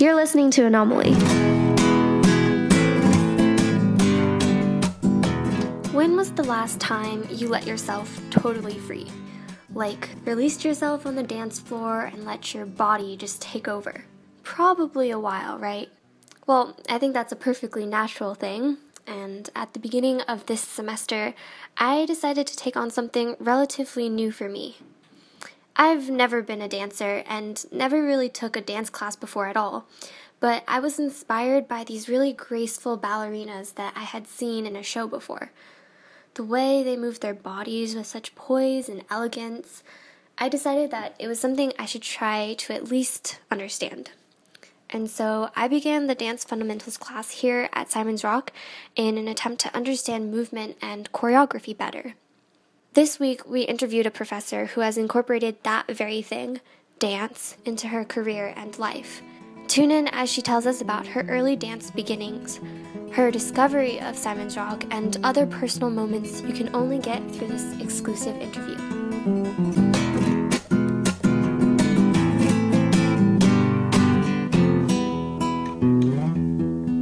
You're listening to Anomaly. When was the last time you let yourself totally free? Like, released yourself on the dance floor and let your body just take over? Probably a while, right? Well, I think that's a perfectly natural thing. And at the beginning of this semester, I decided to take on something relatively new for me I've never been a dancer and never really took a dance class before at all, but I was inspired by these really graceful ballerinas that I had seen in a show before. The way they moved their bodies with such poise and elegance, I decided that it was something I should try to at least understand. And so I began the dance fundamentals class here at Simon's Rock in an attempt to understand movement and choreography better. This week, we interviewed a professor who has incorporated that very thing, dance, into her career and life. Tune in as she tells us about her early dance beginnings, her discovery of Simon's Rock, and other personal moments you can only get through this exclusive interview.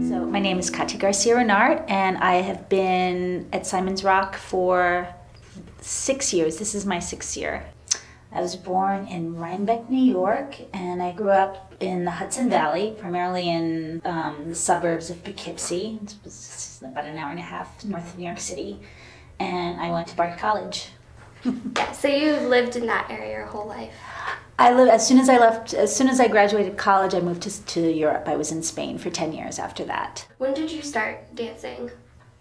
So, my name is Katia Garcia Renart, and I have been at Simon's Rock for six years. This is my sixth year. I was born in Rhinebeck, New York, and I grew up in the Hudson Valley, primarily in um, the suburbs of Poughkeepsie. It's about an hour and a half north of New York City. And I went to Bard College. so you've lived in that area your whole life? I lived as soon as I left. As soon as I graduated college, I moved to, to Europe. I was in Spain for ten years after that. When did you start dancing?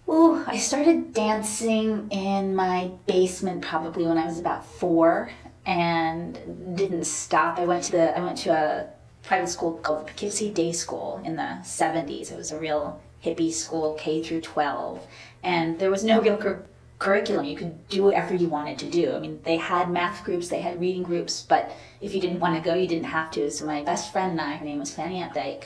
Oh, I started dancing in my basement probably when I was about four, and didn't stop. I went to the I went to a private school called Poughkeepsie Day School in the '70s. It was a real hippie school, K through 12, and there was no real cur- curriculum. You could do whatever you wanted to do. I mean, they had math groups, they had reading groups, but if you didn't want to go, you didn't have to. So my best friend and I, her name was Fanny Updike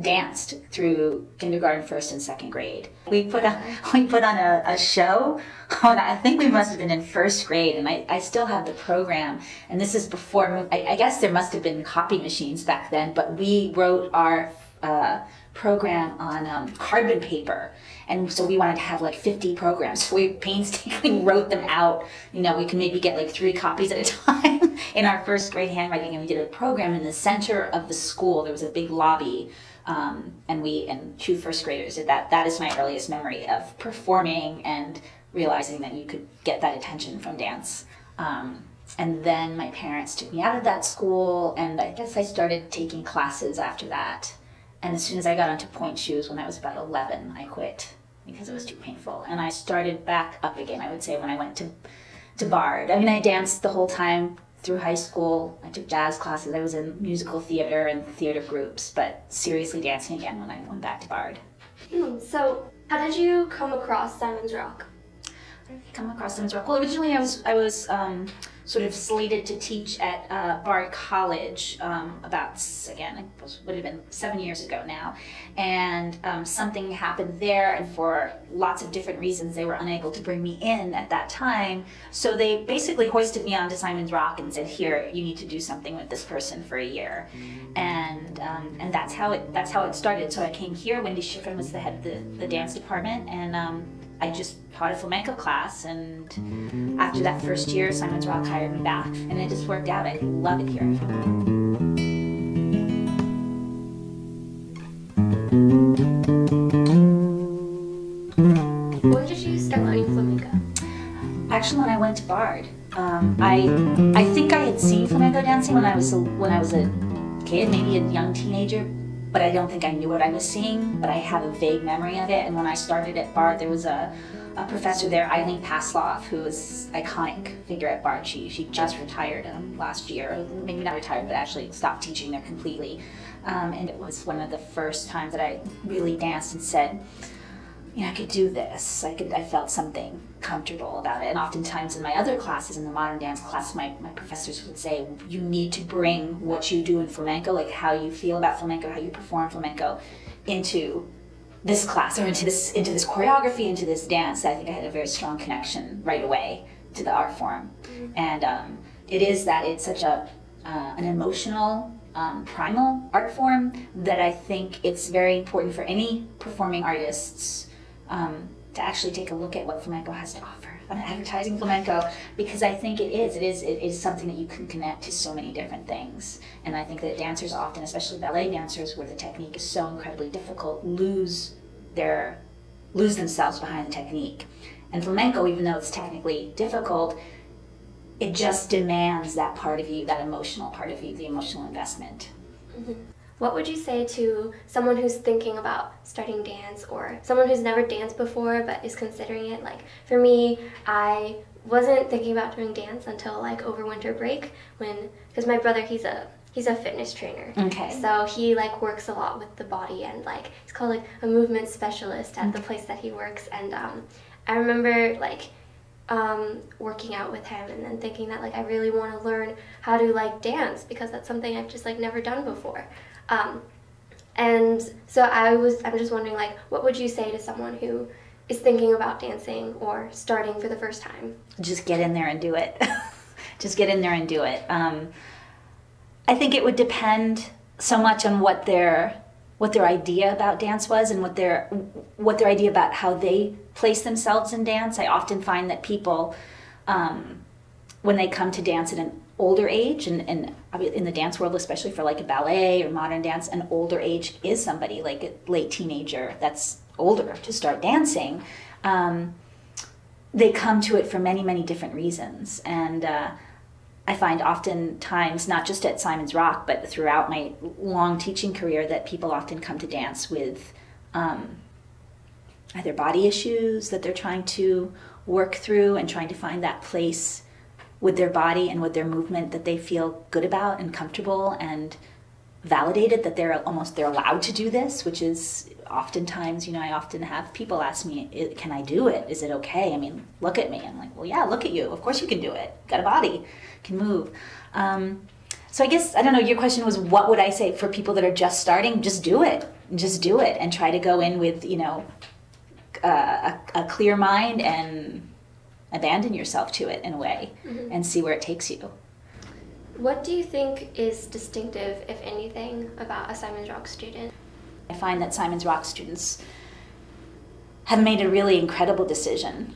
danced through kindergarten, first and second grade. We put on we put on a, a show. I think we must have been in first grade, and I, I still have the program. And this is before I, I guess there must have been copy machines back then, but we wrote our uh, program on um, carbon paper. And so we wanted to have like 50 programs. So we painstakingly wrote them out. You know, we could maybe get like three copies at a time in our first grade handwriting. And we did a program in the center of the school. There was a big lobby um, and we and two first graders did that. That is my earliest memory of performing and realizing that you could get that attention from dance. Um, and then my parents took me out of that school, and I guess I started taking classes after that. And as soon as I got onto pointe shoes when I was about 11, I quit because it was too painful. And I started back up again, I would say, when I went to, to Bard. I mean, I danced the whole time, through high school. I took jazz classes. I was in musical theater and theater groups, but seriously dancing again when I went back to Bard. Hmm, so, how did you come across Simon's Rock? Come across Simon's Rock. Well, originally I was I was um, sort of slated to teach at uh, Bard College um, about, again, it would have been seven years ago now. And um, something happened there, and for lots of different reasons, they were unable to bring me in at that time. So they basically hoisted me onto Simon's Rock and said, "Here, you need to do something with this person for a year," and um, and that's how it that's how it started. So I came here. Wendy Shifrin was the head of the, the dance department, and um, I just taught a flamenco class, and after that first year, Simon's Rock hired me back, and it just worked out. I love it here. When did you start learning flamenco? Actually, when I went to Bard, um, I I think I had seen flamenco dancing when I was a, when I was a kid, maybe a young teenager, but I don't think I knew what I was seeing, but I have a vague memory of it. And when I started at Bard, there was a, a professor there, Aileen Passloff, who was iconic figure at Bard. She, she just retired um, last year, maybe not retired, but actually stopped teaching there completely. Um, and it was one of the first times that I really danced and said, you know, I could do this. I could. I felt something comfortable about it. And oftentimes in my other classes, in the modern dance class, my, my professors would say, you need to bring what you do in flamenco, like how you feel about flamenco, how you perform flamenco, into this class or into this into this choreography, into this dance. I think I had a very strong connection right away to the art form, and um, it is that it's such a uh, an emotional um, primal art form that I think it's very important for any performing artists um, to actually take a look at what flamenco has to offer. I'm advertising flamenco because I think it is. It is. It is something that you can connect to so many different things, and I think that dancers often, especially ballet dancers, where the technique is so incredibly difficult, lose their lose themselves behind the technique. And flamenco, even though it's technically difficult, it just demands that part of you, that emotional part of you, the emotional investment. Mm-hmm. What would you say to someone who's thinking about starting dance or someone who's never danced before but is considering it? Like for me, I wasn't thinking about doing dance until like over winter break when because my brother he's a he's a fitness trainer. Okay. So he like works a lot with the body and like he's called like a movement specialist at the place that he works and um, I remember like um, working out with him and then thinking that like I really want to learn how to like dance because that's something I've just like never done before. Um, and so I was I'm just wondering like what would you say to someone who is thinking about dancing or starting for the first time? Just get in there and do it. just get in there and do it. Um, I think it would depend so much on what their what their idea about dance was and what their what their idea about how they place themselves in dance. I often find that people, um, when they come to dance at an older age, and, and in the dance world, especially for like a ballet or modern dance, an older age is somebody like a late teenager that's older to start dancing. Um, they come to it for many, many different reasons. And uh, I find oftentimes, not just at Simon's Rock, but throughout my long teaching career, that people often come to dance with um, either body issues that they're trying to work through and trying to find that place with their body and with their movement that they feel good about and comfortable and validated that they're almost they're allowed to do this which is oftentimes you know i often have people ask me can i do it? Is it okay? I mean look at me. I'm like well yeah look at you. Of course you can do it. Got a body. Can move. Um, so i guess i don't know your question was what would i say for people that are just starting? Just do it. Just do it and try to go in with you know a, a, clear mind and abandon yourself to it in a way mm-hmm. and see where it takes you. What do you think is distinctive, if anything, about a Simon's Rock student? I find that Simon's Rock students have made a really incredible decision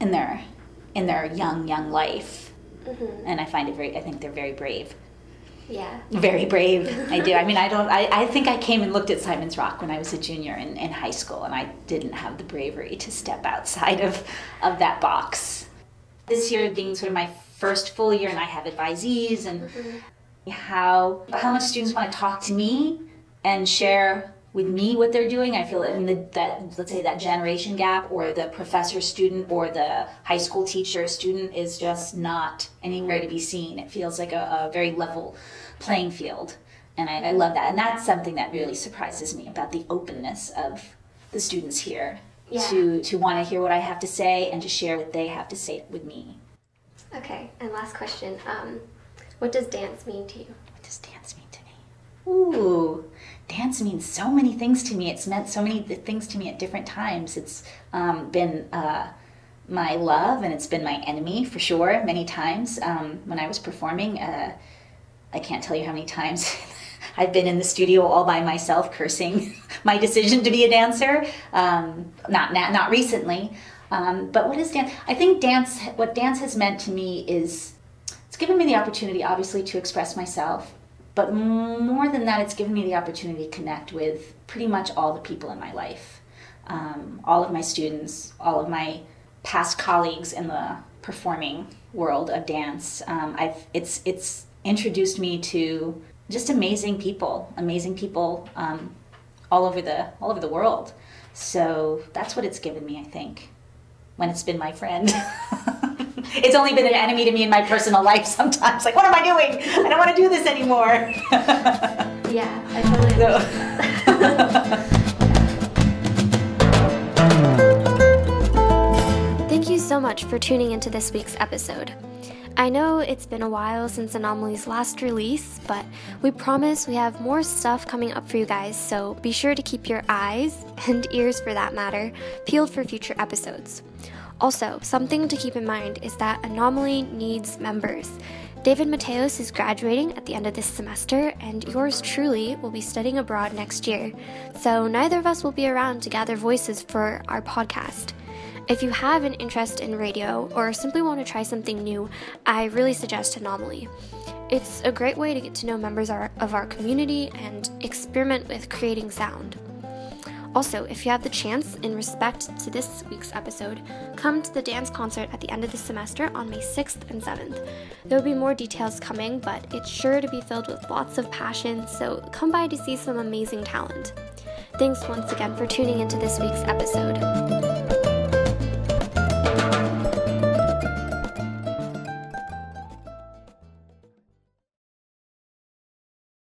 in their in their young young life, mm-hmm. and I find it very. I think they're very brave. Yeah. Very brave. I do. I mean, I don't. I, I think I came and looked at Simon's Rock when I was a junior in, in high school, and I didn't have the bravery to step outside of of that box. This year being sort of my first full year, and I have advisees, and mm-hmm. how how much students want to talk to me and share with me what they're doing. I feel in the, that let's say that generation gap, or the professor student, or the high school teacher student is just not anywhere to be seen. It feels like a, a very level playing field. And I, I love that. And that's something that really surprises me about the openness of the students here yeah. to, to want to hear what I have to say and to share what they have to say with me. Okay, and last question. Um, what does dance mean to you? What does dance mean? Ooh, dance means so many things to me. It's meant so many things to me at different times. It's um, been uh, my love and it's been my enemy for sure many times. Um, when I was performing, uh, I can't tell you how many times I've been in the studio all by myself cursing my decision to be a dancer. Um, not, not, not recently. Um, but what is dance? I think dance, what dance has meant to me is it's given me the opportunity, obviously, to express myself. But more than that, it's given me the opportunity to connect with pretty much all the people in my life. Um, all of my students, all of my past colleagues in the performing world of dance. Um, I've, it's, it's introduced me to just amazing people, amazing people um, all over the all over the world. So that's what it's given me, I think, when it's been my friend. it's only been an enemy to me in my personal life sometimes. Like, what am I doing? I don't want to do this anymore. yeah, I totally Thank you so much for tuning into this week's episode. I know it's been a while since Anomaly's last release, but we promise we have more stuff coming up for you guys, so be sure to keep your eyes, and ears for that matter, peeled for future episodes. Also, something to keep in mind is that Anomaly needs members. David Mateos is graduating at the end of this semester, and yours truly will be studying abroad next year, so neither of us will be around to gather voices for our podcast. If you have an interest in radio or simply want to try something new, I really suggest Anomaly. It's a great way to get to know members of our community and experiment with creating sound. Also, if you have the chance, in respect to this week's episode, come to the dance concert at the end of the semester on May 6th and 7th. There will be more details coming, but it's sure to be filled with lots of passion, so come by to see some amazing talent. Thanks once again for tuning into this week's episode.